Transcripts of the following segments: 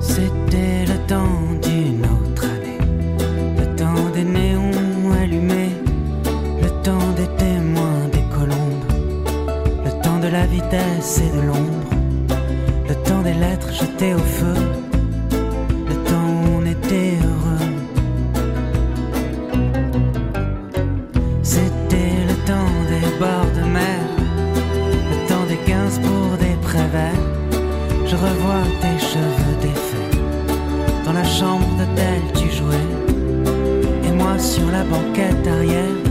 C'était le temps d'une autre année, le temps des néons allumés, le temps des témoins des colombes, le temps de la vitesse et de l'ombre, le temps des lettres jetées au feu, le temps où on était Je revois tes cheveux défaits. Dans la chambre d'hôtel, tu jouais. Et moi sur la banquette arrière,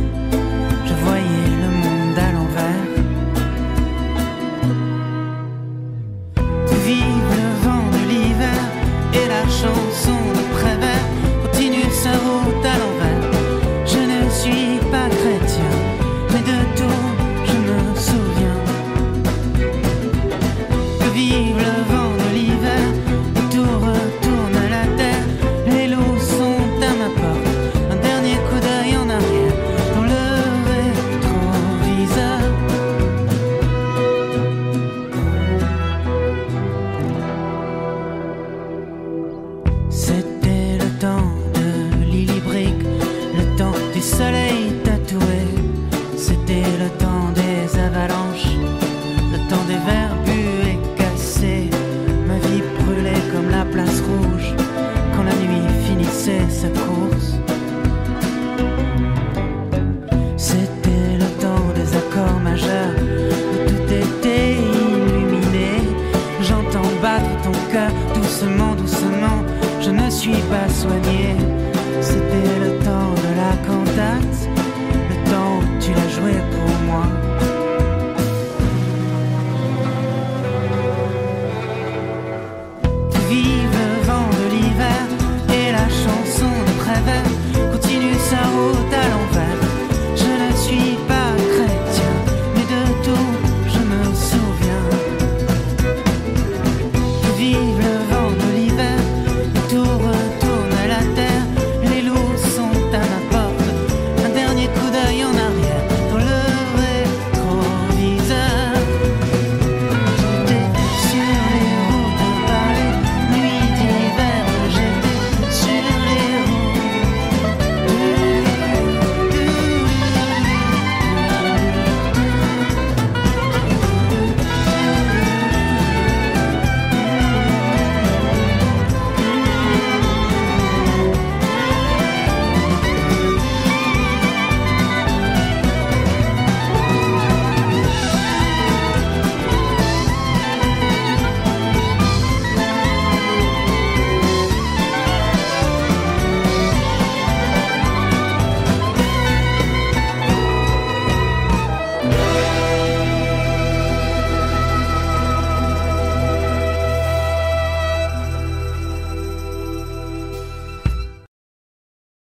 C'était le temps de Lily Brick, le temps du soleil tatoué. C'était le temps des avalanches, le temps des vers.